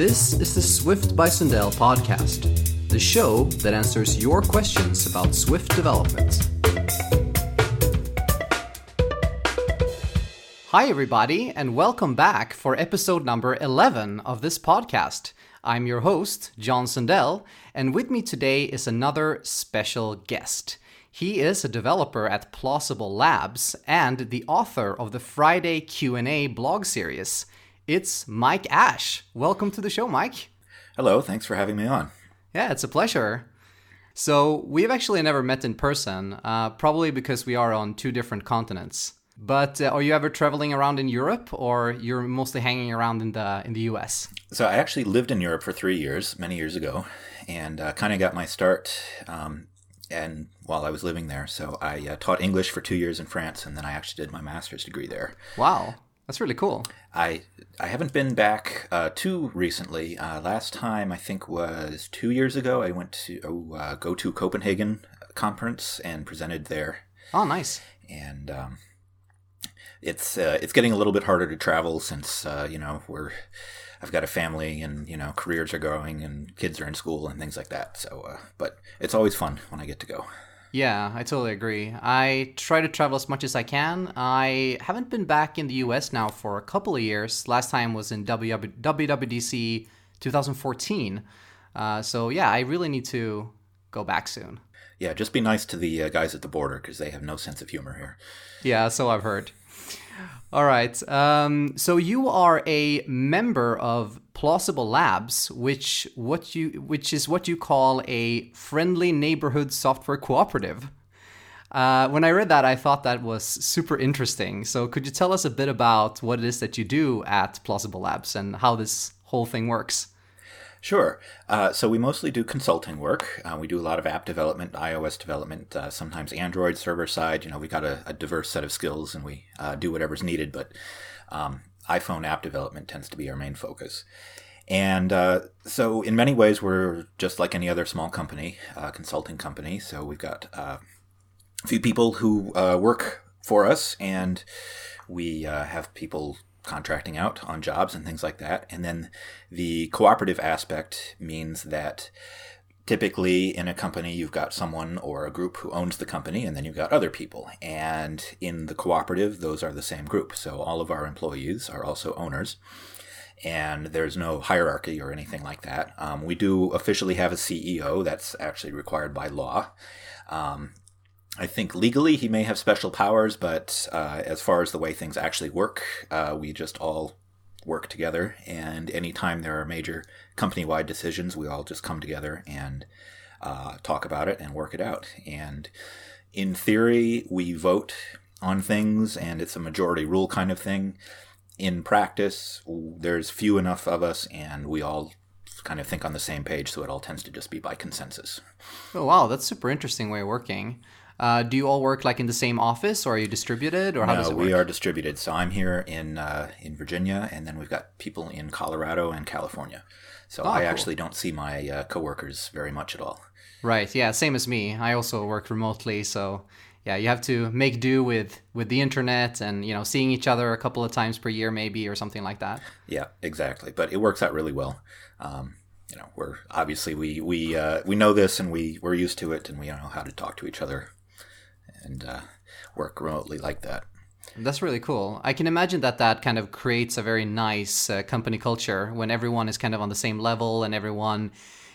This is the Swift by Sundell podcast, the show that answers your questions about Swift development. Hi, everybody, and welcome back for episode number 11 of this podcast. I'm your host, John Sundell, and with me today is another special guest. He is a developer at Plausible Labs and the author of the Friday Q&A blog series. It's Mike Ash. Welcome to the show, Mike. Hello, thanks for having me on. Yeah, it's a pleasure. So, we've actually never met in person, uh, probably because we are on two different continents. But uh, are you ever traveling around in Europe, or you're mostly hanging around in the in the U.S.? So I actually lived in Europe for three years, many years ago, and uh, kind of got my start. Um, and while I was living there, so I uh, taught English for two years in France, and then I actually did my master's degree there. Wow, that's really cool. I I haven't been back uh, too recently. Uh, last time I think was two years ago. I went to uh, GOTO Copenhagen conference and presented there. Oh, nice. And um, it's uh, it's getting a little bit harder to travel since uh, you know we're I've got a family and you know careers are growing and kids are in school and things like that. So, uh, but it's always fun when I get to go. Yeah, I totally agree. I try to travel as much as I can. I haven't been back in the US now for a couple of years. Last time was in WWDC 2014. Uh, so, yeah, I really need to go back soon. Yeah, just be nice to the uh, guys at the border because they have no sense of humor here. Yeah, so I've heard. All right. Um, so you are a member of Plausible Labs, which what you which is what you call a friendly neighborhood software cooperative. Uh, when I read that, I thought that was super interesting. So could you tell us a bit about what it is that you do at Plausible Labs and how this whole thing works? Sure. Uh, so we mostly do consulting work. Uh, we do a lot of app development, iOS development, uh, sometimes Android server side. You know, we got a, a, diverse set of skills and we uh, do whatever's needed, but um, iPhone app development tends to be our main focus. And uh, so, in many ways, we're just like any other small company, uh, consulting company. So we've got a few people who work for us, and we have people contracting out on jobs and things like that. And then the cooperative aspect means that typically in a company you've got someone or a group who owns the company and then you've got other people. And in the cooperative those are the same group. So all of our employees are also owners and there's no hierarchy or anything like that. Um, we do officially have a ceo that's actually required by law. Um, I think legally he may have special powers, but uh, as far as the way things actually work, uh, we just all work together. And anytime there are major company wide decisions, we all just come together and uh, talk about it and work it out. And in theory, we vote on things, and it's a majority rule kind of thing. In practice, there's few enough of us, and we all kind of think on the same page, so it all tends to just be by consensus. Oh, wow, that's super interesting way of working. Uh, do you all work like in the same office, or are you distributed, or how no, does it work? we are distributed. So I'm here in uh, in Virginia, and then we've got people in Colorado and California. So oh, I cool. actually don't see my uh, coworkers very much at all. Right. Yeah. Same as me. I also work remotely, so yeah, you have to make do with with the internet and you know seeing each other a couple of times per year, maybe, or something like that. Yeah, exactly. But it works out really well. Um, you know, we're obviously we we uh, we know this and we we're used to it, and we know how to talk to each other and uh, work remotely like that. That's really cool. I can imagine that that kind of creates a very nice uh, company culture when everyone is kind of on the same level and everyone,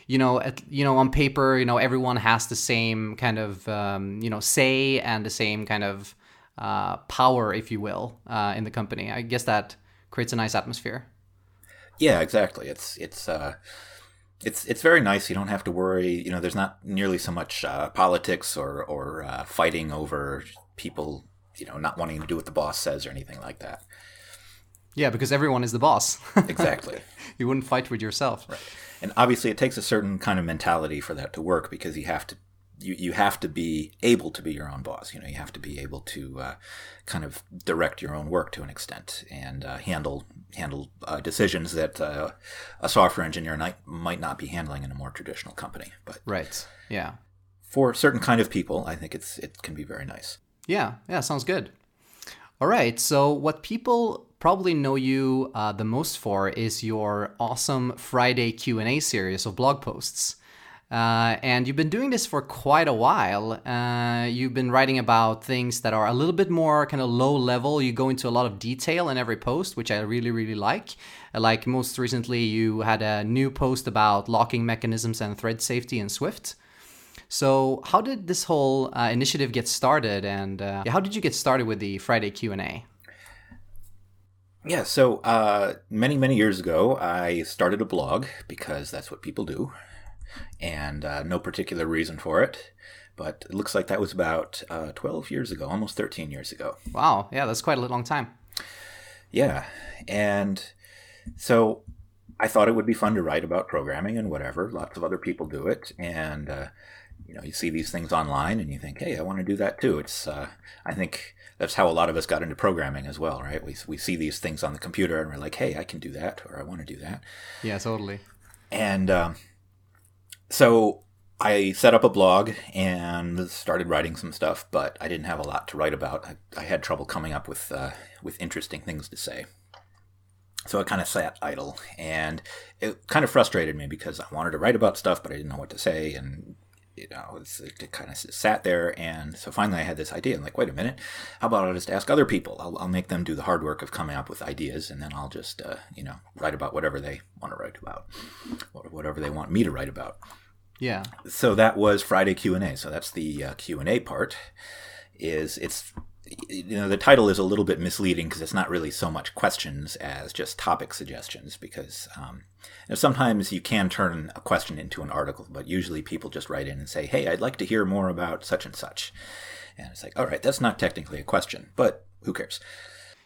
you know, at, you know, on paper, you know, everyone has the same kind of, um, you know, say and the same kind of uh, power, if you will, uh, in the company. I guess that creates a nice atmosphere. Yeah, exactly. It's it's uh, it's it's very nice. You don't have to worry. You know, there's not nearly so much uh, politics or or uh, fighting over people. You know, not wanting to do what the boss says or anything like that. Yeah, because everyone is the boss. exactly. you wouldn't fight with yourself. Right. And obviously, it takes a certain kind of mentality for that to work because you have to you, you have to be able to be your own boss. You know, you have to be able to uh, kind of direct your own work to an extent and uh, handle handle uh, decisions that uh, a software engineer might, might not be handling in a more traditional company. But right, yeah, for certain kind of people, I think it's it can be very nice. Yeah, yeah, sounds good. All right, so what people probably know you uh, the most for is your awesome Friday Q and A series of blog posts. Uh, and you've been doing this for quite a while. Uh, you've been writing about things that are a little bit more kind of low level. You go into a lot of detail in every post, which I really, really like. Uh, like most recently, you had a new post about locking mechanisms and thread safety in Swift. So, how did this whole uh, initiative get started, and uh, how did you get started with the Friday Q and A? Yeah, so uh, many, many years ago, I started a blog because that's what people do and uh, no particular reason for it. But it looks like that was about uh, 12 years ago, almost 13 years ago. Wow, yeah, that's quite a long time. Yeah, and so I thought it would be fun to write about programming and whatever. Lots of other people do it, and uh, you know, you see these things online, and you think, "Hey, I want to do that too." It's, uh, I think that's how a lot of us got into programming as well, right? We we see these things on the computer, and we're like, "Hey, I can do that," or "I want to do that." Yeah, totally. And um, so I set up a blog and started writing some stuff, but I didn't have a lot to write about. I, I had trouble coming up with uh, with interesting things to say. So I kind of sat idle, and it kind of frustrated me because I wanted to write about stuff, but I didn't know what to say, and you know, it's, it kind of sat there. And so finally, I had this idea. I'm like, wait a minute, how about I just ask other people? I'll, I'll make them do the hard work of coming up with ideas, and then I'll just, uh, you know, write about whatever they want to write about, or whatever they want me to write about. Yeah. So that was Friday Q and A. So that's the uh, Q and A part. Is it's you know the title is a little bit misleading because it's not really so much questions as just topic suggestions because um, you know, sometimes you can turn a question into an article but usually people just write in and say hey i'd like to hear more about such and such and it's like all right that's not technically a question but who cares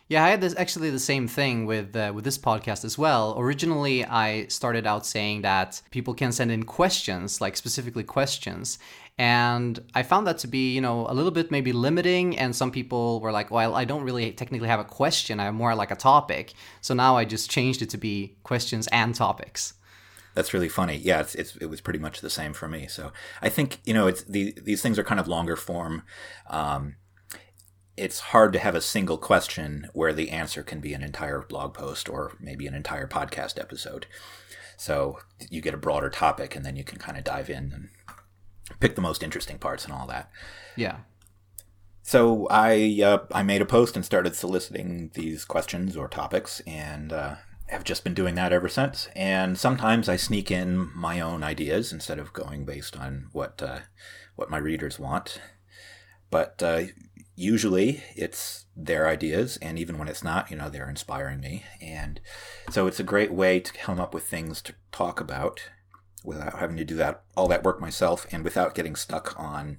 yeah, I had this actually the same thing with uh, with this podcast as well. Originally, I started out saying that people can send in questions, like specifically questions, and I found that to be, you know, a little bit maybe limiting. And some people were like, well, I don't really technically have a question. I have more like a topic. So now I just changed it to be questions and topics. That's really funny. Yeah, it's, it's, it was pretty much the same for me. So I think you know it's the, these things are kind of longer form. Um, it's hard to have a single question where the answer can be an entire blog post or maybe an entire podcast episode. So you get a broader topic and then you can kind of dive in and pick the most interesting parts and all that. Yeah. So I uh, I made a post and started soliciting these questions or topics and uh, have just been doing that ever since. And sometimes I sneak in my own ideas instead of going based on what uh, what my readers want. But uh, usually it's their ideas and even when it's not you know they're inspiring me and so it's a great way to come up with things to talk about without having to do that all that work myself and without getting stuck on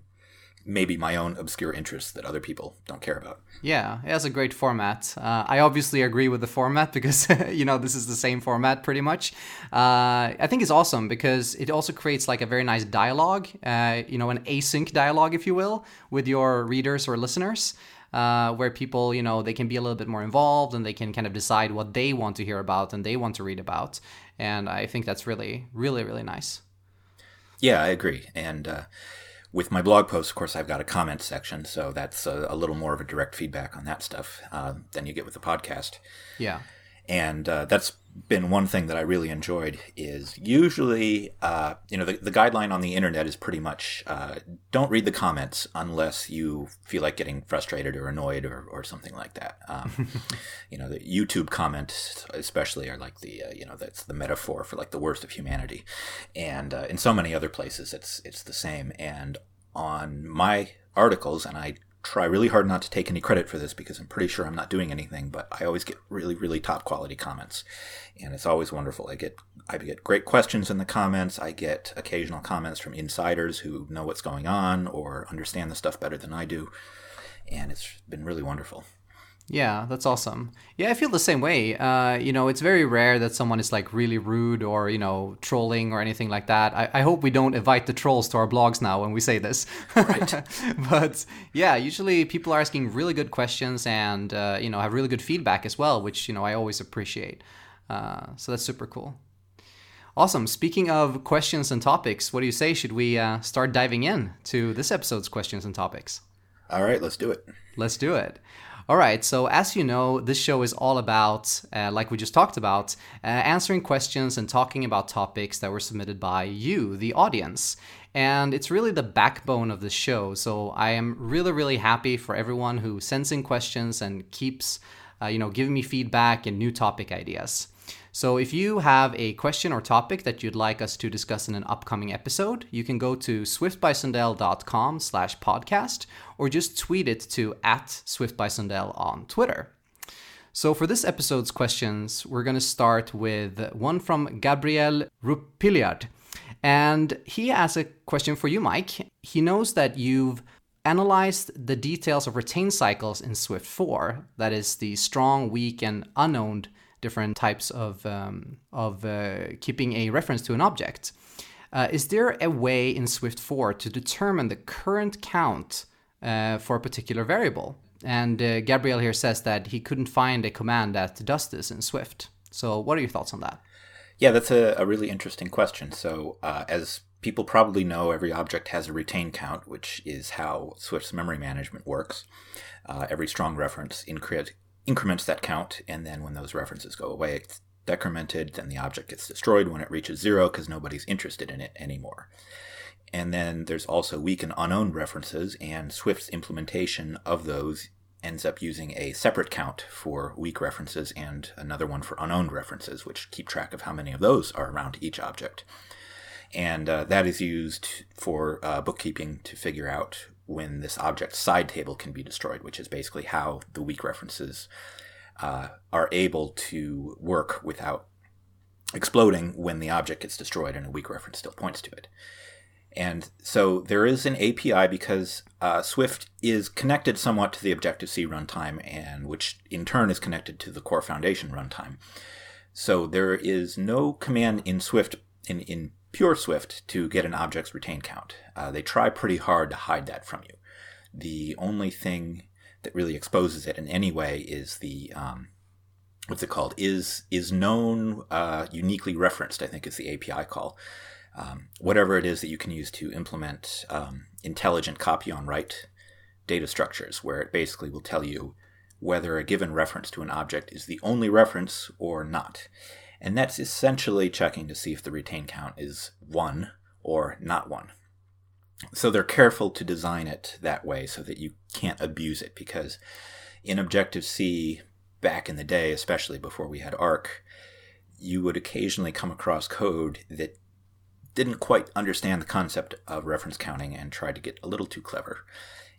maybe my own obscure interests that other people don't care about. Yeah, it has a great format. Uh, I obviously agree with the format because you know this is the same format pretty much. Uh, I think it's awesome because it also creates like a very nice dialogue, uh, you know, an async dialogue, if you will, with your readers or listeners. Uh, where people, you know, they can be a little bit more involved and they can kind of decide what they want to hear about and they want to read about. And I think that's really, really, really nice. Yeah, I agree. And uh, with my blog post, of course, I've got a comment section, so that's a, a little more of a direct feedback on that stuff uh, than you get with the podcast. Yeah, and uh, that's been one thing that I really enjoyed. Is usually, uh, you know, the, the guideline on the internet is pretty much uh, don't read the comments unless you feel like getting frustrated or annoyed or, or something like that. Um, you know, the YouTube comments, especially, are like the uh, you know that's the metaphor for like the worst of humanity, and uh, in so many other places, it's it's the same. And on my articles, and I try really hard not to take any credit for this because I'm pretty sure I'm not doing anything, but I always get really, really top quality comments. And it's always wonderful. I get I get great questions in the comments. I get occasional comments from insiders who know what's going on or understand the stuff better than I do. And it's been really wonderful. Yeah, that's awesome. Yeah, I feel the same way. Uh, you know, it's very rare that someone is like really rude or, you know, trolling or anything like that. I, I hope we don't invite the trolls to our blogs now when we say this. Right. but yeah, usually people are asking really good questions and, uh, you know, have really good feedback as well, which, you know, I always appreciate. Uh, so that's super cool. Awesome. Speaking of questions and topics, what do you say? Should we uh, start diving in to this episode's questions and topics? All right, let's do it. Let's do it. All right, so as you know, this show is all about, uh, like we just talked about, uh, answering questions and talking about topics that were submitted by you, the audience. And it's really the backbone of the show. So I am really, really happy for everyone who sends in questions and keeps, uh, you know, giving me feedback and new topic ideas. So if you have a question or topic that you'd like us to discuss in an upcoming episode, you can go to swiftbysundell.com slash podcast or just tweet it to at swiftbysundell on Twitter. So for this episode's questions, we're going to start with one from Gabriel Rupiliard. And he has a question for you, Mike. He knows that you've analyzed the details of retain cycles in Swift 4, that is the strong, weak, and unowned different types of, um, of uh, keeping a reference to an object. Uh, is there a way in Swift 4 to determine the current count uh, for a particular variable? And uh, Gabriel here says that he couldn't find a command that does this in Swift. So, what are your thoughts on that? Yeah, that's a, a really interesting question. So, uh, as people probably know, every object has a retain count, which is how Swift's memory management works. Uh, every strong reference incre- increments that count, and then when those references go away, it's decremented, then the object gets destroyed when it reaches zero because nobody's interested in it anymore. And then there's also weak and unowned references, and Swift's implementation of those ends up using a separate count for weak references and another one for unowned references, which keep track of how many of those are around each object. And uh, that is used for uh, bookkeeping to figure out when this object side table can be destroyed, which is basically how the weak references uh, are able to work without exploding when the object gets destroyed and a weak reference still points to it. And so there is an API because uh, Swift is connected somewhat to the Objective C runtime, and which in turn is connected to the Core Foundation runtime. So there is no command in Swift in, in pure Swift to get an object's retain count. Uh, they try pretty hard to hide that from you. The only thing that really exposes it in any way is the um, what's it called is is known uh, uniquely referenced. I think is the API call. Um, whatever it is that you can use to implement um, intelligent copy on write data structures, where it basically will tell you whether a given reference to an object is the only reference or not and that's essentially checking to see if the retain count is 1 or not 1. So they're careful to design it that way so that you can't abuse it because in Objective C back in the day, especially before we had ARC, you would occasionally come across code that didn't quite understand the concept of reference counting and tried to get a little too clever.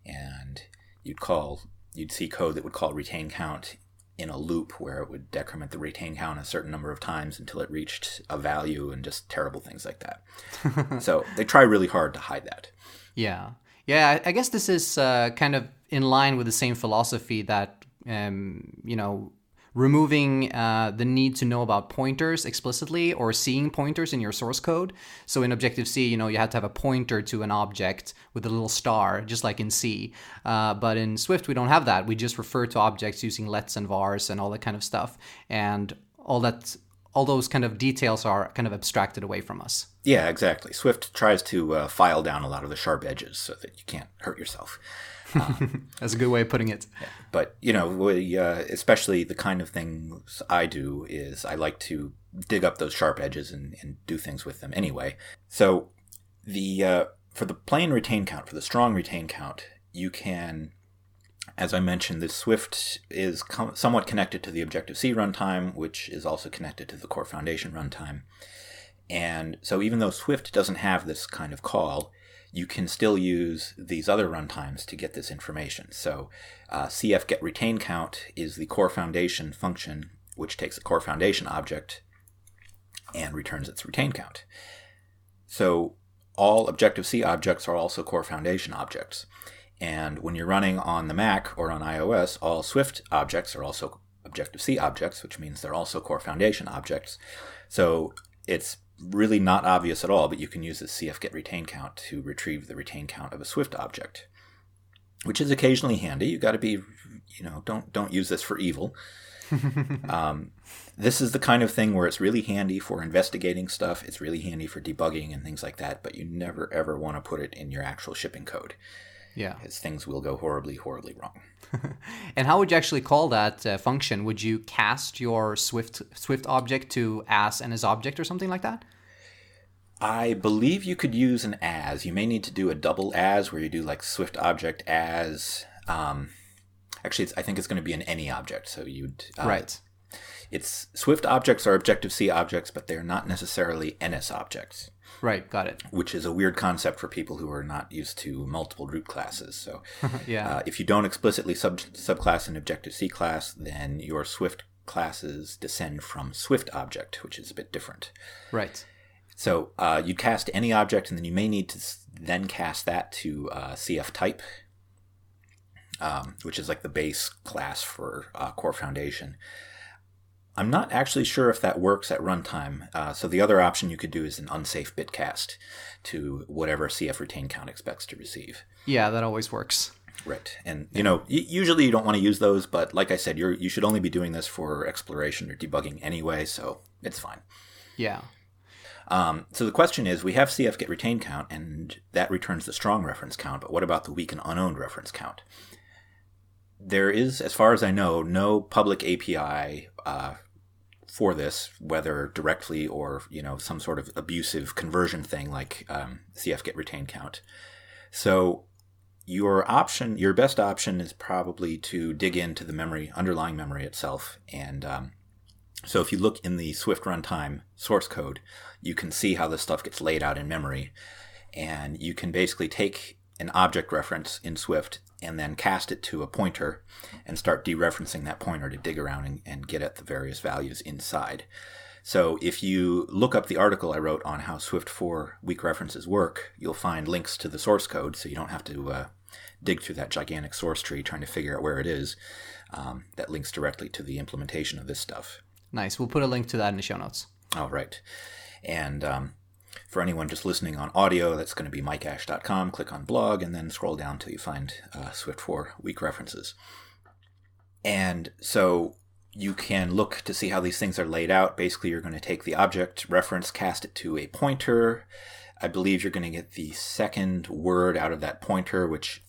And you'd call you'd see code that would call retain count in a loop where it would decrement the retain count a certain number of times until it reached a value and just terrible things like that. so they try really hard to hide that. Yeah. Yeah, I guess this is uh, kind of in line with the same philosophy that, um, you know, removing uh, the need to know about pointers explicitly or seeing pointers in your source code. So in Objective C, you know, you had to have a pointer to an object with a little star, just like in C. Uh, but in Swift, we don't have that. We just refer to objects using lets and vars and all that kind of stuff. And all that all those kind of details are kind of abstracted away from us. Yeah, exactly. Swift tries to uh, file down a lot of the sharp edges so that you can't hurt yourself. That's a good way of putting it. But you know, we, uh, especially the kind of things I do is I like to dig up those sharp edges and, and do things with them anyway. So the uh, for the plain retain count, for the strong retain count, you can, as I mentioned, the Swift is com- somewhat connected to the Objective C runtime, which is also connected to the Core Foundation runtime. And so even though Swift doesn't have this kind of call, you can still use these other runtimes to get this information. So uh, cf get retain count is the core foundation function, which takes a core foundation object and returns its retain count. So all Objective-C objects are also core foundation objects. And when you're running on the Mac or on iOS, all Swift objects are also Objective-C objects, which means they're also core foundation objects. So it's really not obvious at all, but you can use the cf get retain count to retrieve the retain count of a Swift object, which is occasionally handy. You got to be, you know, don't don't use this for evil. um, this is the kind of thing where it's really handy for investigating stuff. It's really handy for debugging and things like that. But you never ever want to put it in your actual shipping code. Yeah. Because things will go horribly, horribly wrong. and how would you actually call that uh, function? Would you cast your Swift Swift object to as and as object or something like that? I believe you could use an as. You may need to do a double as where you do like Swift object as. Um, actually, I think it's going to be an any object. So you'd uh, right. It's Swift objects are Objective C objects, but they're not necessarily NS objects. Right, got it. Which is a weird concept for people who are not used to multiple root classes. So, yeah. Uh, if you don't explicitly sub subclass an Objective C class, then your Swift classes descend from Swift object, which is a bit different. Right. So uh, you cast any object, and then you may need to then cast that to uh, CF type, um, which is like the base class for uh, Core Foundation. I'm not actually sure if that works at runtime. Uh, so the other option you could do is an unsafe bit cast to whatever CF retain count expects to receive. Yeah, that always works. Right, and you know, usually you don't want to use those, but like I said, you're you should only be doing this for exploration or debugging anyway, so it's fine. Yeah. Um, so the question is, we have CF get retain count, and that returns the strong reference count. But what about the weak and unowned reference count? There is, as far as I know, no public API uh, for this, whether directly or you know some sort of abusive conversion thing like um, CF get retain count. So your option, your best option is probably to dig into the memory, underlying memory itself. And um, so if you look in the Swift runtime source code, you can see how this stuff gets laid out in memory. And you can basically take an object reference in Swift and then cast it to a pointer and start dereferencing that pointer to dig around and, and get at the various values inside. So if you look up the article I wrote on how Swift 4 weak references work, you'll find links to the source code, so you don't have to uh, dig through that gigantic source tree trying to figure out where it is. Um, that links directly to the implementation of this stuff. Nice. We'll put a link to that in the show notes. All right. And um, for anyone just listening on audio, that's going to be mikeash.com. Click on blog and then scroll down till you find uh, Swift 4 weak references. And so you can look to see how these things are laid out. Basically, you're going to take the object reference, cast it to a pointer. I believe you're going to get the second word out of that pointer, which,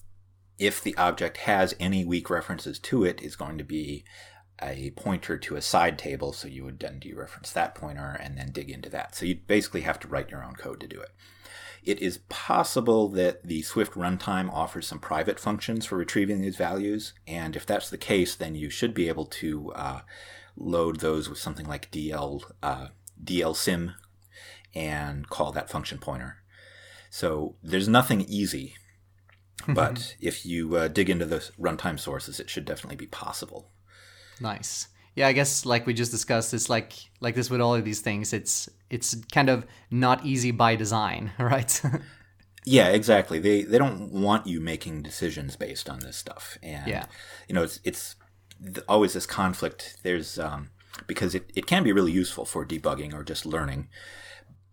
if the object has any weak references to it, is going to be a pointer to a side table. So you would then dereference that pointer and then dig into that. So you basically have to write your own code to do it. It is possible that the Swift runtime offers some private functions for retrieving these values, and if that's the case, then you should be able to uh, load those with something like DL uh, DLSym and call that function pointer. So there's nothing easy, but if you uh, dig into the runtime sources, it should definitely be possible. Nice. Yeah i guess like we just discussed it's like like this with all of these things it's it's kind of not easy by design right? Yeah exactly. They they don't want you making decisions based on this stuff. And yeah. you know it's it's always this conflict. There's um because it, it can be really useful for debugging or just learning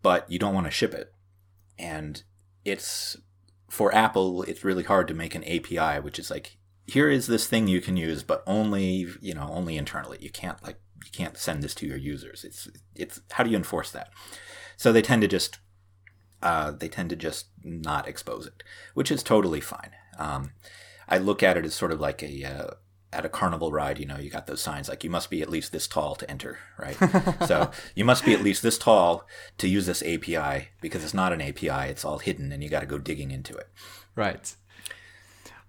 but you don't want to ship it. And it's for apple it's really hard to make an api which is like here is this thing you can use, but only you know only internally. You can't like you can't send this to your users. It's it's how do you enforce that? So they tend to just uh, they tend to just not expose it, which is totally fine. Um, I look at it as sort of like a uh, at a carnival ride. You know, you got those signs like you must be at least this tall to enter, right? so you must be at least this tall to use this API because it's not an API; it's all hidden, and you got to go digging into it. Right.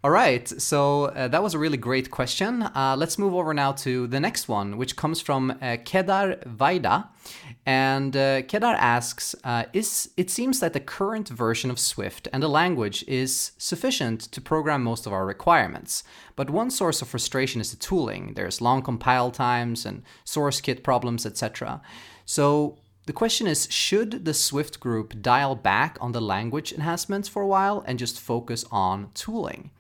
All right, so uh, that was a really great question. Uh, let's move over now to the next one, which comes from uh, Kedar Vaida. And uh, Kedar asks uh, is, It seems that the current version of Swift and the language is sufficient to program most of our requirements. But one source of frustration is the tooling. There's long compile times and SourceKit problems, etc. So, the question is should the Swift group dial back on the language enhancements for a while and just focus on tooling?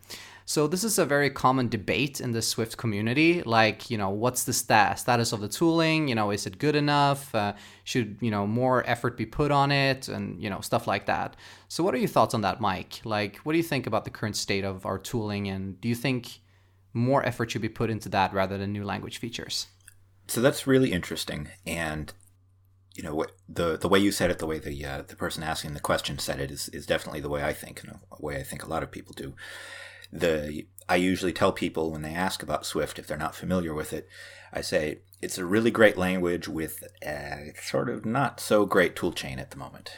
So this is a very common debate in the Swift community. Like, you know, what's the stat- status of the tooling? You know, is it good enough? Uh, should you know more effort be put on it, and you know stuff like that. So, what are your thoughts on that, Mike? Like, what do you think about the current state of our tooling, and do you think more effort should be put into that rather than new language features? So that's really interesting, and you know what the the way you said it, the way the uh, the person asking the question said it is is definitely the way I think, and a way I think a lot of people do. The I usually tell people when they ask about Swift if they're not familiar with it, I say it's a really great language with a sort of not so great toolchain at the moment.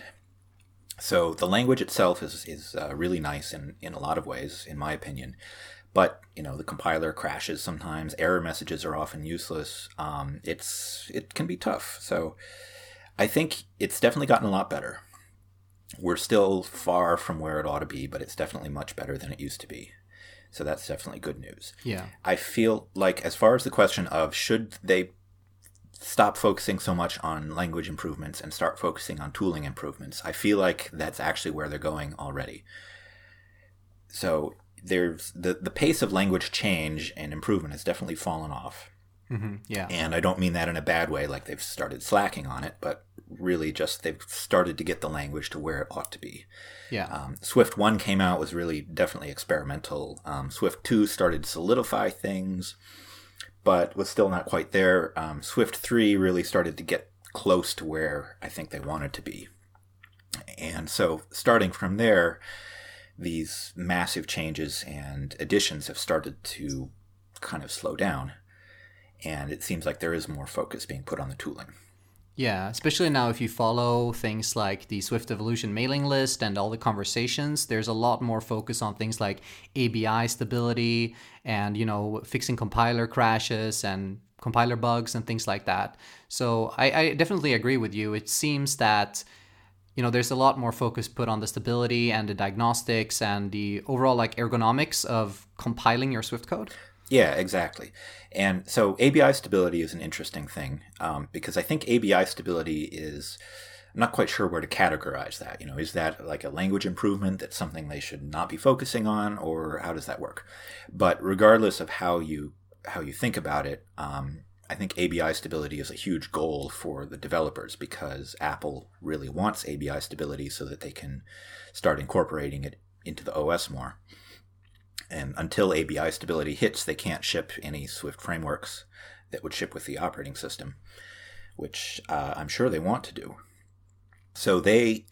So the language itself is is uh, really nice in in a lot of ways, in my opinion. But you know the compiler crashes sometimes. Error messages are often useless. Um, it's it can be tough. So I think it's definitely gotten a lot better. We're still far from where it ought to be, but it's definitely much better than it used to be. So that's definitely good news. Yeah. I feel like, as far as the question of should they stop focusing so much on language improvements and start focusing on tooling improvements, I feel like that's actually where they're going already. So there's the, the pace of language change and improvement has definitely fallen off. Mm-hmm. Yeah. And I don't mean that in a bad way, like they've started slacking on it, but really just they've started to get the language to where it ought to be. Yeah. Um, Swift 1 came out, was really definitely experimental. Um, Swift 2 started to solidify things, but was still not quite there. Um, Swift 3 really started to get close to where I think they wanted to be. And so starting from there, these massive changes and additions have started to kind of slow down. And it seems like there is more focus being put on the tooling. Yeah, especially now if you follow things like the Swift Evolution mailing list and all the conversations, there's a lot more focus on things like ABI stability and, you know, fixing compiler crashes and compiler bugs and things like that. So I, I definitely agree with you. It seems that you know there's a lot more focus put on the stability and the diagnostics and the overall like ergonomics of compiling your swift code yeah, exactly. And so ABI stability is an interesting thing um, because I think ABI stability is. I'm not quite sure where to categorize that. You know, is that like a language improvement that's something they should not be focusing on, or how does that work? But regardless of how you how you think about it, um, I think ABI stability is a huge goal for the developers because Apple really wants ABI stability so that they can start incorporating it into the OS more and until ABI stability hits, they can't ship any Swift frameworks that would ship with the operating system, which uh, I'm sure they want to do. So they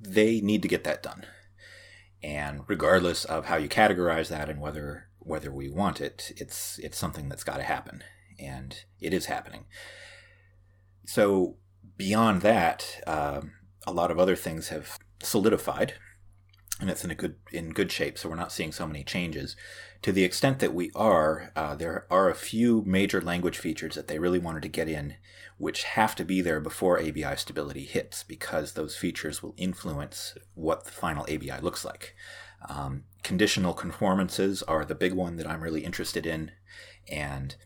they need to get that done. And regardless of how you categorize that and whether whether we want it, it's it's something that's got to happen, and it is happening. So beyond that, uh, a lot of other things have solidified and it's in a good in good shape. So we're not seeing so many changes. To the extent that we are, uh, there are a few major language features that they really wanted to get in, which have to be there before ABI stability hits, because those features will influence what the final ABI looks like. Um, conditional conformances are the big one that I'm really interested in, and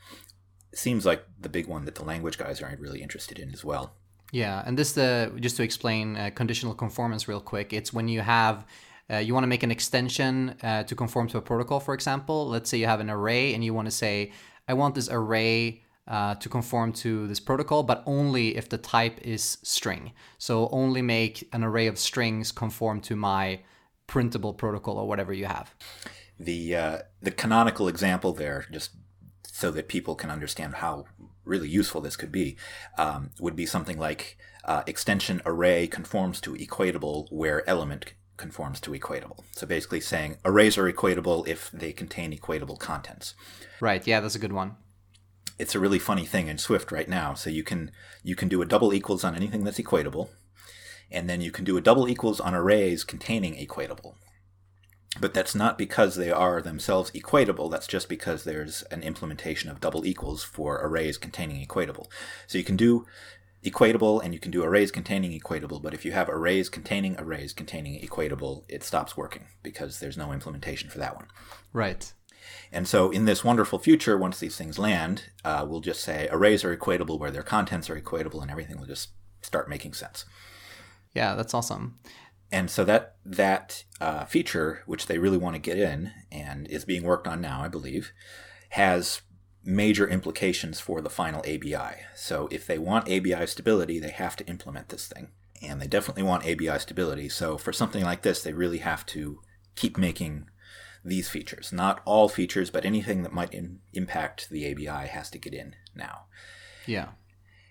seems like the big one that the language guys are really interested in as well. Yeah, and this the uh, just to explain uh, conditional conformance real quick. It's when you have uh, you want to make an extension uh, to conform to a protocol, for example. Let's say you have an array and you want to say, I want this array uh, to conform to this protocol, but only if the type is string. So only make an array of strings conform to my printable protocol or whatever you have. The uh, the canonical example there, just so that people can understand how really useful this could be, um, would be something like uh, extension array conforms to equatable where element conforms to equatable. So basically saying arrays are equatable if they contain equatable contents. Right. Yeah, that's a good one. It's a really funny thing in Swift right now. So you can you can do a double equals on anything that's equatable, and then you can do a double equals on arrays containing equatable. But that's not because they are themselves equatable. That's just because there's an implementation of double equals for arrays containing equatable. So you can do equatable and you can do arrays containing equatable, but if you have arrays containing arrays containing equatable, it stops working because there's no implementation for that one. Right. And so in this wonderful future, once these things land, uh, we'll just say arrays are equatable where their contents are equatable and everything will just start making sense. Yeah, that's awesome. And so that that uh, feature, which they really want to get in and is being worked on now, I believe, has major implications for the final ABI. So if they want ABI stability, they have to implement this thing. And they definitely want ABI stability. So for something like this, they really have to keep making these features. Not all features, but anything that might in, impact the ABI has to get in now. Yeah.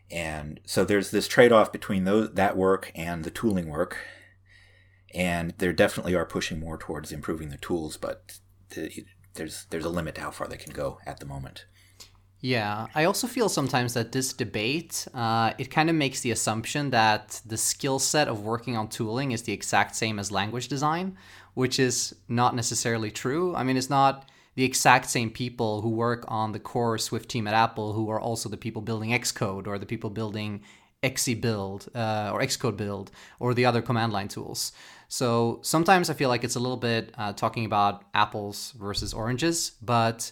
And so there's this trade off between those, that work and the tooling work. And they definitely are pushing more towards improving the tools, but the, there's there's a limit to how far they can go at the moment. Yeah, I also feel sometimes that this debate uh, it kind of makes the assumption that the skill set of working on tooling is the exact same as language design, which is not necessarily true. I mean, it's not the exact same people who work on the core Swift team at Apple who are also the people building Xcode or the people building Xcbuild uh, or Xcode build or the other command line tools. So sometimes I feel like it's a little bit uh, talking about apples versus oranges, but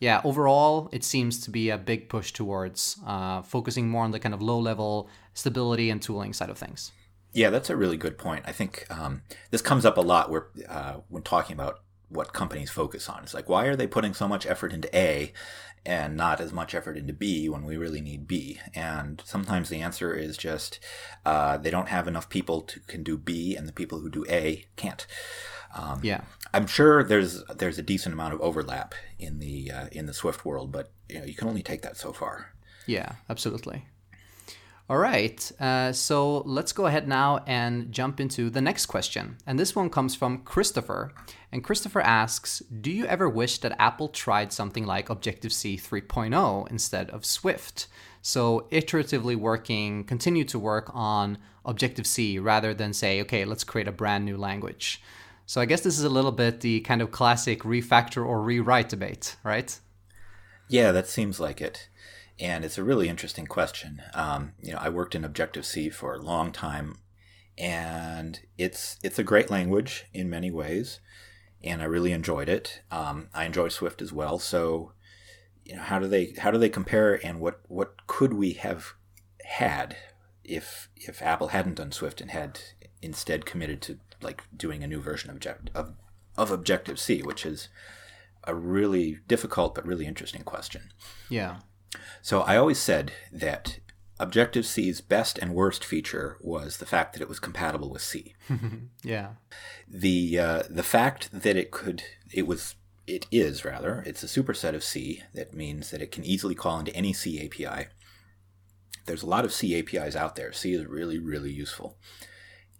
yeah, overall, it seems to be a big push towards uh, focusing more on the kind of low level stability and tooling side of things. Yeah, that's a really good point. I think um, this comes up a lot where, uh, when talking about what companies focus on. It's like, why are they putting so much effort into A and not as much effort into B when we really need B? And sometimes the answer is just uh, they don't have enough people to can do B, and the people who do A can't. Um, yeah, I'm sure there's there's a decent amount of overlap in the uh, in the Swift world, but you know you can only take that so far. Yeah, absolutely. All right, uh, so let's go ahead now and jump into the next question. And this one comes from Christopher. And Christopher asks Do you ever wish that Apple tried something like Objective C 3.0 instead of Swift? So, iteratively working, continue to work on Objective C rather than say, okay, let's create a brand new language. So, I guess this is a little bit the kind of classic refactor or rewrite debate, right? Yeah, that seems like it and it's a really interesting question. Um, you know, I worked in Objective C for a long time, and it's it's a great language in many ways, and I really enjoyed it. Um, I enjoy Swift as well. So, you know, how do they how do they compare, and what what could we have had if if Apple hadn't done Swift and had instead committed to like doing a new version of Object of, of Objective C, which is a really difficult but really interesting question. Yeah. So I always said that Objective C's best and worst feature was the fact that it was compatible with C. yeah. The uh, the fact that it could it was it is rather it's a superset of C that means that it can easily call into any C API. There's a lot of C APIs out there. C is really really useful.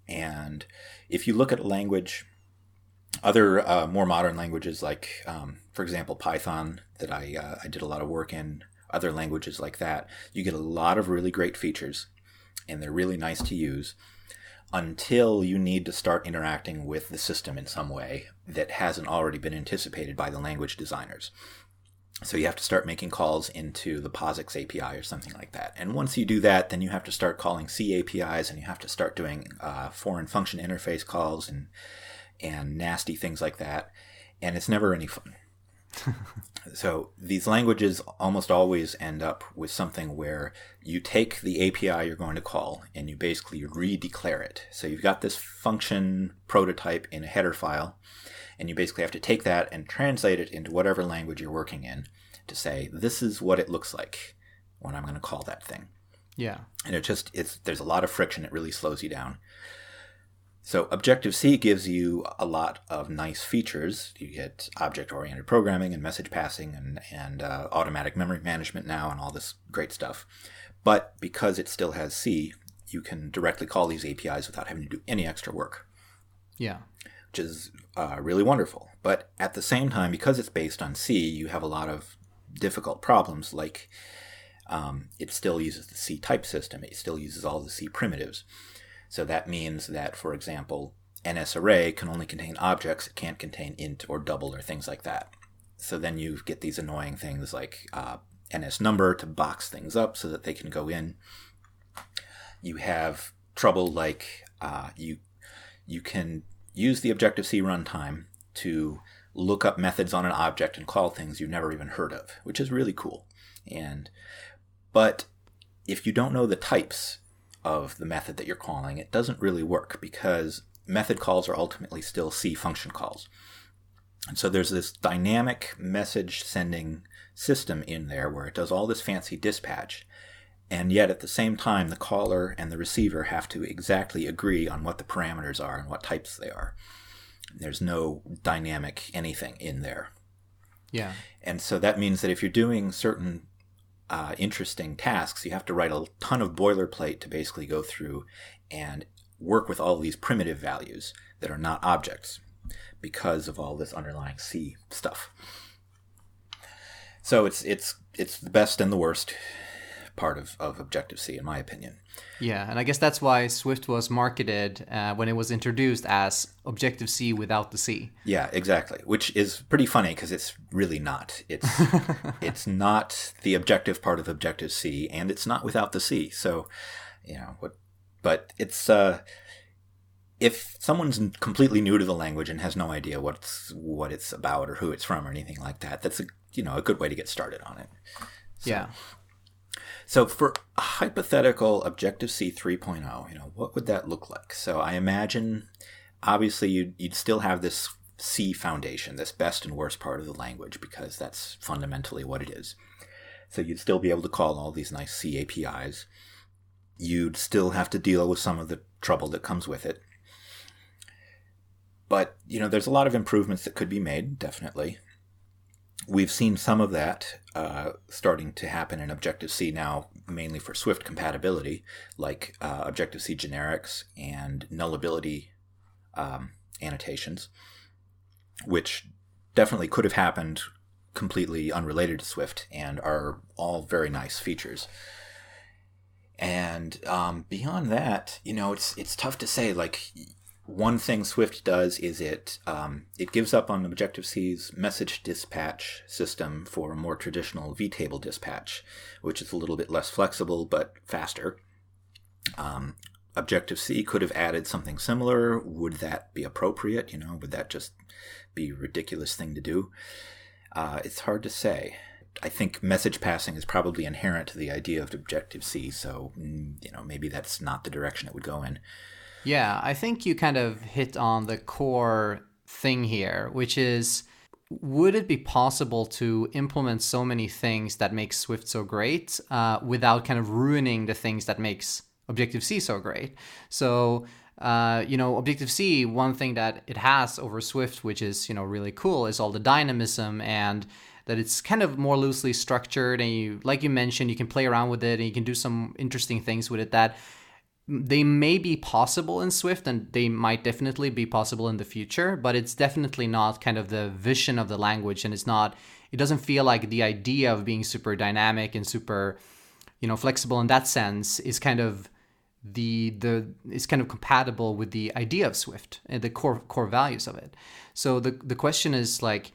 And if you look at language, other uh, more modern languages like, um, for example, Python that I uh, I did a lot of work in other languages like that, you get a lot of really great features and they're really nice to use until you need to start interacting with the system in some way that hasn't already been anticipated by the language designers. So you have to start making calls into the POSIX API or something like that. And once you do that, then you have to start calling C APIs and you have to start doing uh, foreign function interface calls and and nasty things like that. And it's never any fun so these languages almost always end up with something where you take the API you're going to call and you basically redeclare it. So you've got this function prototype in a header file, and you basically have to take that and translate it into whatever language you're working in to say this is what it looks like when I'm going to call that thing. Yeah. And it just it's there's a lot of friction. It really slows you down. So Objective C gives you a lot of nice features. You get object-oriented programming and message passing and, and uh, automatic memory management now and all this great stuff. But because it still has C, you can directly call these APIs without having to do any extra work. Yeah. Which is uh, really wonderful. But at the same time, because it's based on C, you have a lot of difficult problems like um, it still uses the C type system. It still uses all the C primitives. So that means that, for example, NSArray can only contain objects, it can't contain int or double or things like that. So then you get these annoying things like uh, NS number to box things up so that they can go in. You have trouble like uh, you you can use the Objective C runtime to look up methods on an object and call things you've never even heard of, which is really cool. And but if you don't know the types of the method that you're calling, it doesn't really work because method calls are ultimately still C function calls. And so there's this dynamic message sending system in there where it does all this fancy dispatch. And yet at the same time, the caller and the receiver have to exactly agree on what the parameters are and what types they are. There's no dynamic anything in there. Yeah. And so that means that if you're doing certain uh, interesting tasks. You have to write a ton of boilerplate to basically go through and work with all these primitive values that are not objects because of all this underlying C stuff. So it's it's it's the best and the worst part of, of Objective C, in my opinion. Yeah, and I guess that's why Swift was marketed uh, when it was introduced as Objective C without the C. Yeah, exactly. Which is pretty funny because it's really not. It's it's not the objective part of Objective C, and it's not without the C. So, you know what? But it's uh, if someone's completely new to the language and has no idea what's what it's about or who it's from or anything like that, that's a you know a good way to get started on it. So, yeah. So for a hypothetical Objective C 3.0, you know, what would that look like? So I imagine, obviously, you'd, you'd still have this C foundation, this best and worst part of the language, because that's fundamentally what it is. So you'd still be able to call all these nice C APIs. You'd still have to deal with some of the trouble that comes with it. But, you know, there's a lot of improvements that could be made, definitely we've seen some of that uh, starting to happen in Objective C now, mainly for Swift compatibility, like uh, Objective C generics and nullability um, annotations, which definitely could have happened completely unrelated to Swift and are all very nice features. And um, beyond that, you know, it's it's tough to say. Like one thing Swift does is it um, it gives up on Objective C's message dispatch system for a more traditional vtable dispatch, which is a little bit less flexible but faster. Um, Objective C could have added something similar. Would that be appropriate? You know, would that just be a ridiculous thing to do? Uh, it's hard to say. I think message passing is probably inherent to the idea of Objective C, so mm, you know maybe that's not the direction it would go in. Yeah, I think you kind of hit on the core thing here, which is would it be possible to implement so many things that make Swift so great uh, without kind of ruining the things that makes Objective C so great? So, uh, you know, Objective C, one thing that it has over Swift, which is you know really cool, is all the dynamism and that it's kind of more loosely structured and you like you mentioned you can play around with it and you can do some interesting things with it that they may be possible in Swift and they might definitely be possible in the future, but it's definitely not kind of the vision of the language and it's not it doesn't feel like the idea of being super dynamic and super you know flexible in that sense is kind of the the is kind of compatible with the idea of Swift and the core core values of it. So the the question is like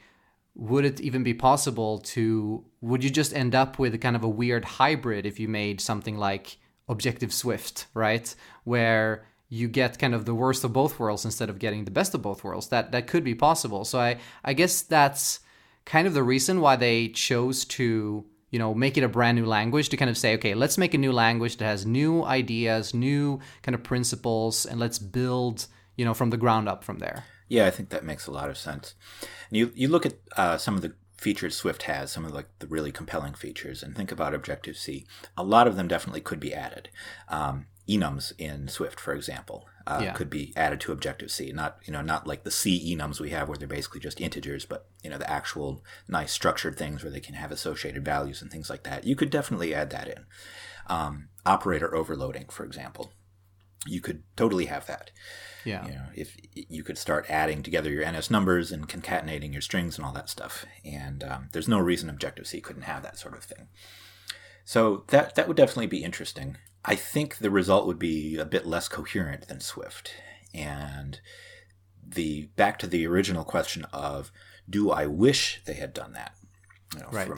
would it even be possible to would you just end up with kind of a weird hybrid if you made something like Objective Swift, right? Where you get kind of the worst of both worlds instead of getting the best of both worlds. That that could be possible. So I I guess that's kind of the reason why they chose to you know make it a brand new language to kind of say okay let's make a new language that has new ideas new kind of principles and let's build you know from the ground up from there yeah i think that makes a lot of sense and you you look at uh, some of the features Swift has, some of like the really compelling features, and think about Objective C. A lot of them definitely could be added. Um, enums in Swift, for example, uh, yeah. could be added to Objective C. Not you know not like the C enums we have where they're basically just integers, but you know the actual nice structured things where they can have associated values and things like that. You could definitely add that in. Um, operator overloading, for example, you could totally have that. Yeah. You know, if you could start adding together your NS numbers and concatenating your strings and all that stuff, and um, there's no reason Objective C couldn't have that sort of thing. So that that would definitely be interesting. I think the result would be a bit less coherent than Swift, and the back to the original question of do I wish they had done that? You know, right. From,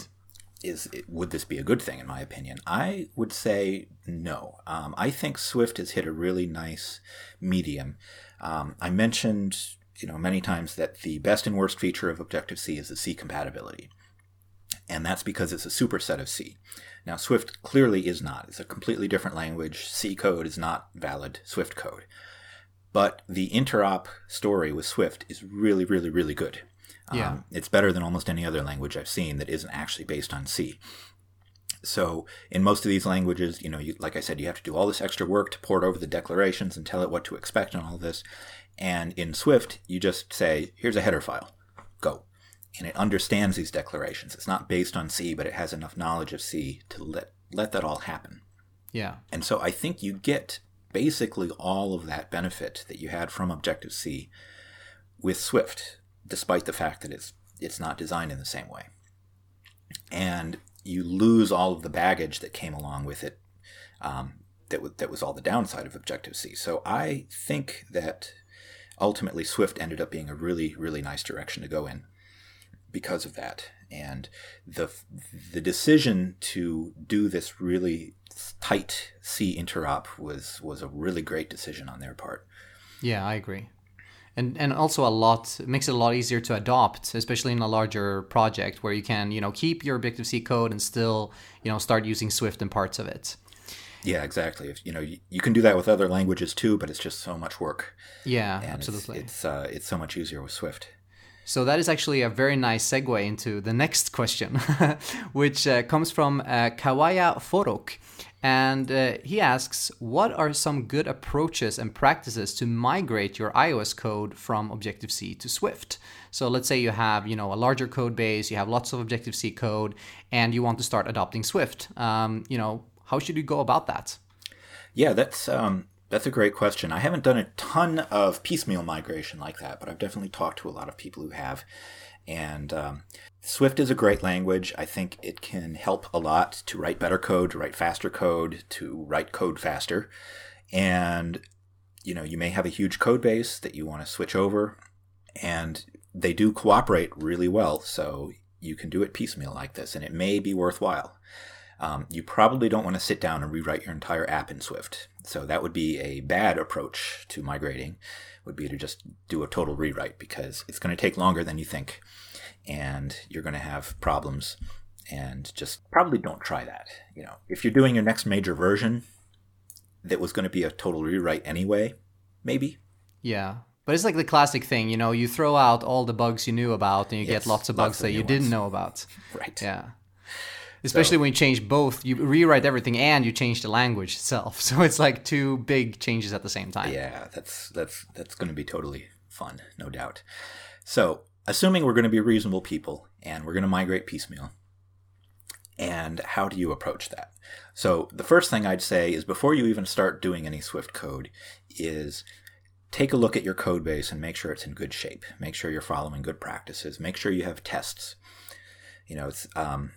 is would this be a good thing in my opinion? I would say no. Um, i think swift has hit a really nice medium. Um, i mentioned you know many times that the best and worst feature of objective c is the c compatibility and that's because it's a superset of c. Now swift clearly is not. It's a completely different language. C code is not valid swift code. But the interop story with swift is really really really good yeah. Um, it's better than almost any other language I've seen that isn't actually based on C. So in most of these languages, you know, you, like I said, you have to do all this extra work to port over the declarations and tell it what to expect and all this. And in Swift, you just say, here's a header file, go. and it understands these declarations. It's not based on C, but it has enough knowledge of C to let let that all happen. Yeah. And so I think you get basically all of that benefit that you had from Objective C with Swift, despite the fact that it's it's not designed in the same way. And you lose all of the baggage that came along with it. Um, that was that was all the downside of Objective C. So I think that ultimately Swift ended up being a really really nice direction to go in because of that. And the the decision to do this really tight C interop was was a really great decision on their part. Yeah, I agree. And and also a lot makes it a lot easier to adopt, especially in a larger project where you can, you know, keep your Objective C code and still, you know, start using Swift in parts of it. Yeah, exactly. If, you know, you, you, can do that with other languages too, but it's just so much work. Yeah, and absolutely. It's it's, uh, it's so much easier with Swift. So that is actually a very nice segue into the next question, which uh, comes from uh, Kawaya Forok. And uh, he asks, what are some good approaches and practices to migrate your iOS code from Objective-C to Swift? So let's say you have, you know, a larger code base, you have lots of Objective-C code, and you want to start adopting Swift. Um, you know, how should you go about that? Yeah, that's um, that's a great question. I haven't done a ton of piecemeal migration like that, but I've definitely talked to a lot of people who have. And um, Swift is a great language. I think it can help a lot to write better code, to write faster code, to write code faster. And you know, you may have a huge code base that you want to switch over, and they do cooperate really well. So you can do it piecemeal like this, and it may be worthwhile. Um, you probably don't want to sit down and rewrite your entire app in Swift. So that would be a bad approach to migrating. Would be to just do a total rewrite because it's going to take longer than you think and you're going to have problems and just probably don't try that you know if you're doing your next major version that was going to be a total rewrite anyway maybe yeah but it's like the classic thing you know you throw out all the bugs you knew about and you yes, get lots of bugs lots that you ones. didn't know about right yeah especially so, when you change both you rewrite everything and you change the language itself so it's like two big changes at the same time yeah that's that's that's going to be totally fun no doubt so assuming we're going to be reasonable people and we're going to migrate piecemeal. And how do you approach that? So, the first thing I'd say is before you even start doing any Swift code, is take a look at your code base and make sure it's in good shape. Make sure you're following good practices. Make sure you have tests. You know, it's um,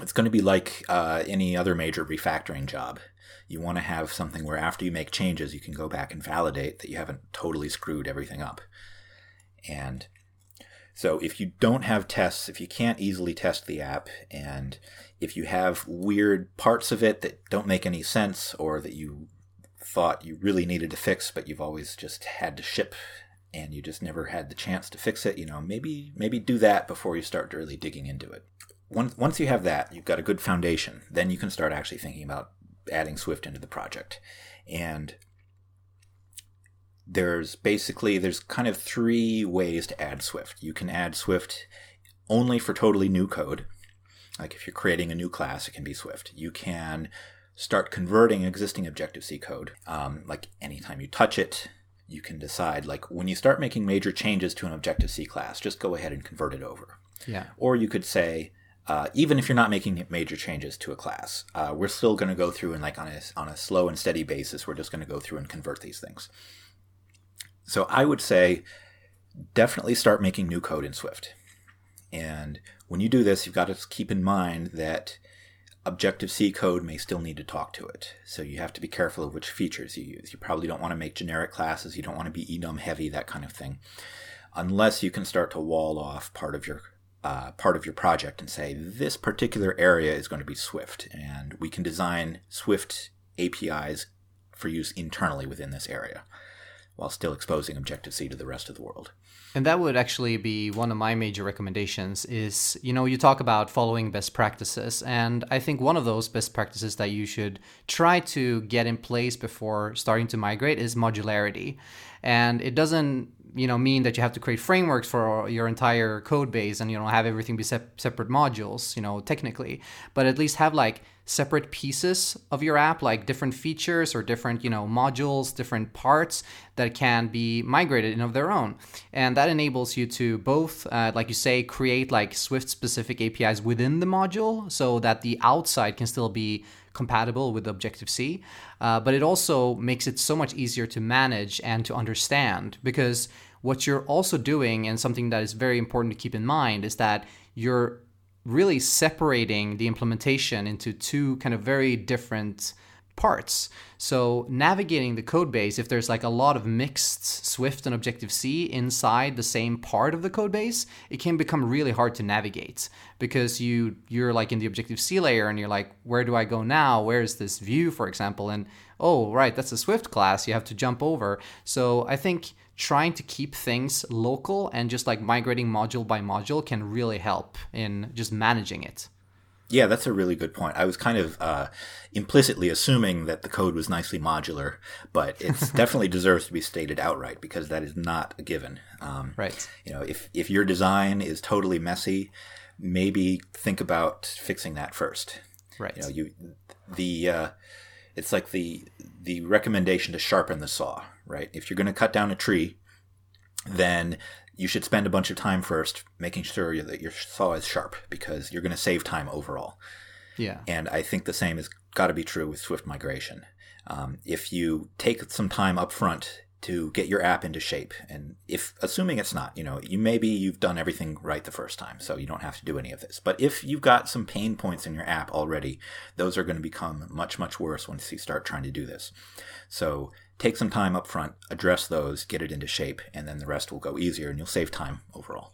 it's going to be like uh, any other major refactoring job. You want to have something where after you make changes, you can go back and validate that you haven't totally screwed everything up. And so if you don't have tests, if you can't easily test the app, and if you have weird parts of it that don't make any sense or that you thought you really needed to fix, but you've always just had to ship and you just never had the chance to fix it, you know, maybe maybe do that before you start really digging into it. Once once you have that, you've got a good foundation, then you can start actually thinking about adding Swift into the project. And there's basically there's kind of three ways to add Swift. You can add Swift only for totally new code. Like if you're creating a new class, it can be Swift. You can start converting existing Objective C code. Um, like anytime you touch it, you can decide like when you start making major changes to an Objective C class, just go ahead and convert it over. Yeah. Or you could say, uh, even if you're not making major changes to a class, uh, we're still going to go through and like on a on a slow and steady basis, we're just going to go through and convert these things. So I would say definitely start making new code in Swift. And when you do this, you've got to keep in mind that Objective C code may still need to talk to it. So you have to be careful of which features you use. You probably don't want to make generic classes, you don't want to be enum heavy, that kind of thing. Unless you can start to wall off part of your uh, part of your project and say this particular area is going to be Swift, and we can design Swift APIs for use internally within this area while still exposing Objective C to the rest of the world. And that would actually be one of my major recommendations is, you know, you talk about following best practices. And I think one of those best practices that you should try to get in place before starting to migrate is modularity. And it doesn't you know mean that you have to create frameworks for your entire code base and you know have everything be sep- separate modules you know technically. But at least have like separate pieces of your app like different features or different you know modules different parts that can be migrated in of their own. And that enables you to both uh, like you say create like swift specific apis within the module so that the outside can still be compatible with Objective C, uh, but it also makes it so much easier to manage and to understand because what you're also doing, and something that is very important to keep in mind, is that you're really separating the implementation into two kind of very different parts. So navigating the code base, if there's like a lot of mixed Swift and Objective C inside the same part of the code base, it can become really hard to navigate because you you're like in the Objective C layer and you're like, where do I go now? Where is this view, for example? And oh, right, that's a Swift class. You have to jump over. So I think trying to keep things local and just like migrating module by module can really help in just managing it. Yeah, that's a really good point. I was kind of uh, implicitly assuming that the code was nicely modular, but it definitely deserves to be stated outright because that is not a given. Um, right. You know, if if your design is totally messy, maybe think about fixing that first. Right. You know, you the uh, it's like the the recommendation to sharpen the saw. Right. If you're going to cut down a tree, then you should spend a bunch of time first making sure that your saw is sharp because you're going to save time overall. Yeah. And I think the same has got to be true with Swift migration. Um, if you take some time up front to get your app into shape, and if assuming it's not, you know, you maybe you've done everything right the first time, so you don't have to do any of this. But if you've got some pain points in your app already, those are going to become much much worse once you start trying to do this. So take some time up front, address those, get it into shape, and then the rest will go easier and you'll save time overall.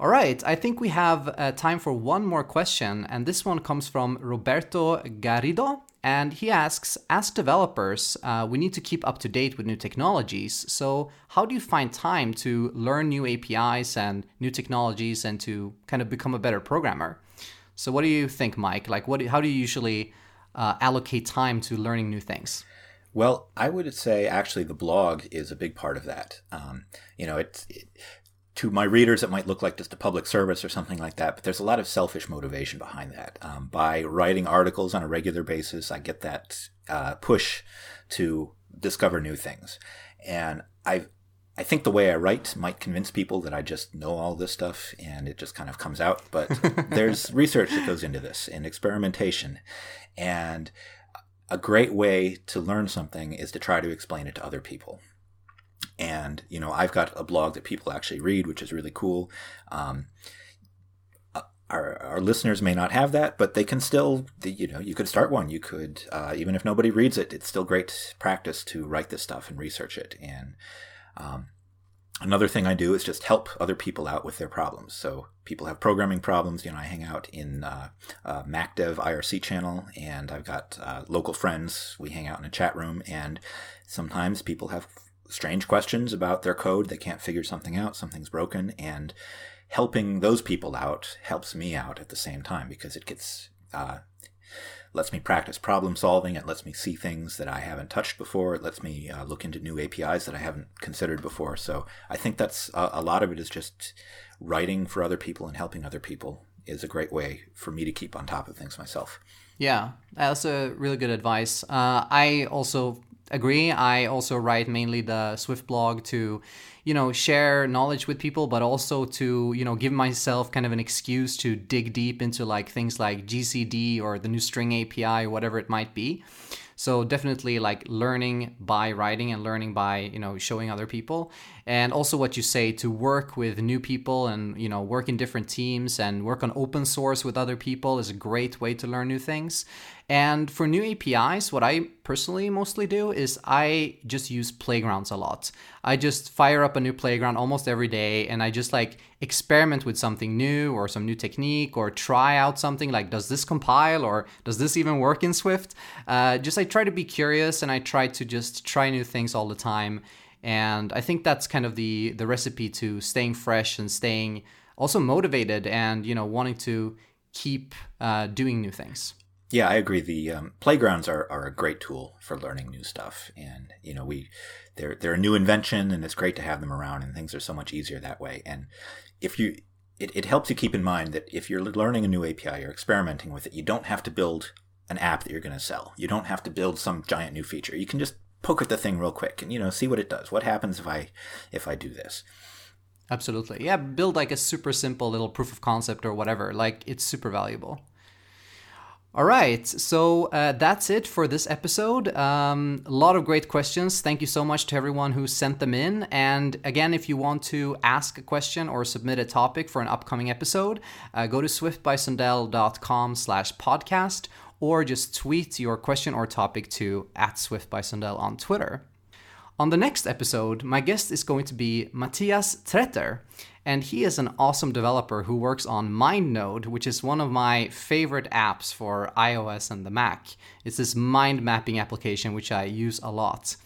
All right, I think we have uh, time for one more question, and this one comes from Roberto Garrido. And he asks As developers, uh, we need to keep up to date with new technologies. So, how do you find time to learn new APIs and new technologies and to kind of become a better programmer? So, what do you think, Mike? Like, what? how do you usually uh, allocate time to learning new things? Well, I would say actually the blog is a big part of that. Um, you know, it's it, to my readers, it might look like just a public service or something like that, but there's a lot of selfish motivation behind that. Um, by writing articles on a regular basis, I get that uh, push to discover new things, and I. I think the way I write might convince people that I just know all this stuff and it just kind of comes out. But there's research that goes into this and experimentation. And a great way to learn something is to try to explain it to other people. And, you know, I've got a blog that people actually read, which is really cool. Um, uh, our, our listeners may not have that, but they can still, you know, you could start one. You could, uh, even if nobody reads it, it's still great practice to write this stuff and research it. And um, Another thing I do is just help other people out with their problems. So people have programming problems. You know, I hang out in uh, uh, MacDev IRC channel, and I've got uh, local friends. We hang out in a chat room, and sometimes people have strange questions about their code. They can't figure something out. Something's broken, and helping those people out helps me out at the same time because it gets uh, lets me practice problem solving. It lets me see things that I haven't touched before. It lets me uh, look into new APIs that I haven't considered before. So I think that's uh, a lot of it is just writing for other people and helping other people is a great way for me to keep on top of things myself. Yeah, that's a really good advice. Uh, I also agree. I also write mainly the Swift blog to you know share knowledge with people but also to you know give myself kind of an excuse to dig deep into like things like gcd or the new string api whatever it might be so definitely like learning by writing and learning by you know showing other people and also what you say to work with new people and you know work in different teams and work on open source with other people is a great way to learn new things and for new APIs, what I personally mostly do is I just use playgrounds a lot. I just fire up a new playground almost every day and I just like experiment with something new or some new technique or try out something like, does this compile or does this even work in Swift? Uh, just I try to be curious and I try to just try new things all the time. And I think that's kind of the, the recipe to staying fresh and staying also motivated and, you know, wanting to keep uh, doing new things. Yeah, I agree. The um, playgrounds are, are a great tool for learning new stuff, and you know we they're they're a new invention, and it's great to have them around, and things are so much easier that way. And if you it, it helps you keep in mind that if you're learning a new API, you're experimenting with it, you don't have to build an app that you're going to sell. You don't have to build some giant new feature. You can just poke at the thing real quick and you know see what it does. What happens if I if I do this? Absolutely. Yeah, build like a super simple little proof of concept or whatever. Like it's super valuable. All right, so uh, that's it for this episode. Um, a lot of great questions. Thank you so much to everyone who sent them in. And again, if you want to ask a question or submit a topic for an upcoming episode, uh, go to swiftbysundell.com slash podcast or just tweet your question or topic to at swiftbysundell on Twitter. On the next episode, my guest is going to be Matthias Tretter, and he is an awesome developer who works on MindNode, which is one of my favorite apps for iOS and the Mac. It's this mind mapping application which I use a lot.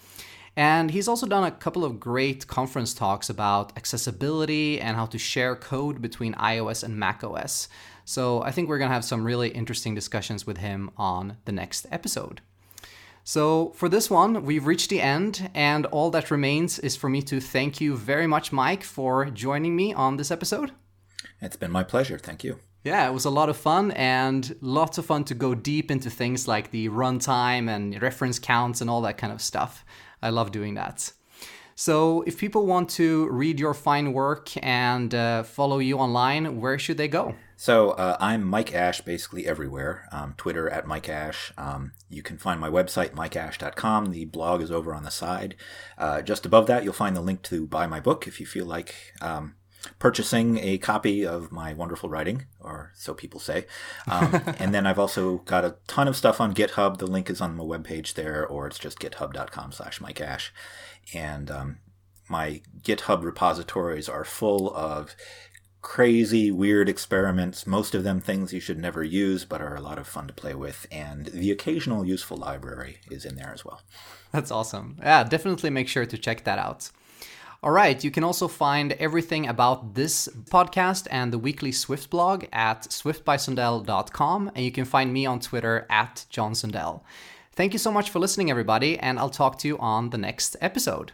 And he's also done a couple of great conference talks about accessibility and how to share code between iOS and macOS. So I think we're going to have some really interesting discussions with him on the next episode. So, for this one, we've reached the end, and all that remains is for me to thank you very much, Mike, for joining me on this episode. It's been my pleasure. Thank you. Yeah, it was a lot of fun and lots of fun to go deep into things like the runtime and reference counts and all that kind of stuff. I love doing that. So, if people want to read your fine work and uh, follow you online, where should they go? So uh, I'm Mike Ash basically everywhere. Um, Twitter at Mike Ash. Um, you can find my website, mikeash.com. The blog is over on the side. Uh, just above that, you'll find the link to buy my book if you feel like um, purchasing a copy of my wonderful writing, or so people say. Um, and then I've also got a ton of stuff on GitHub. The link is on my webpage there, or it's just github.com slash mikeash. And um, my GitHub repositories are full of crazy, weird experiments, most of them things you should never use but are a lot of fun to play with, and the occasional useful library is in there as well. That's awesome. Yeah, definitely make sure to check that out. All right, you can also find everything about this podcast and the weekly Swift blog at swiftbysundell.com, and you can find me on Twitter at John Sundell. Thank you so much for listening, everybody, and I'll talk to you on the next episode.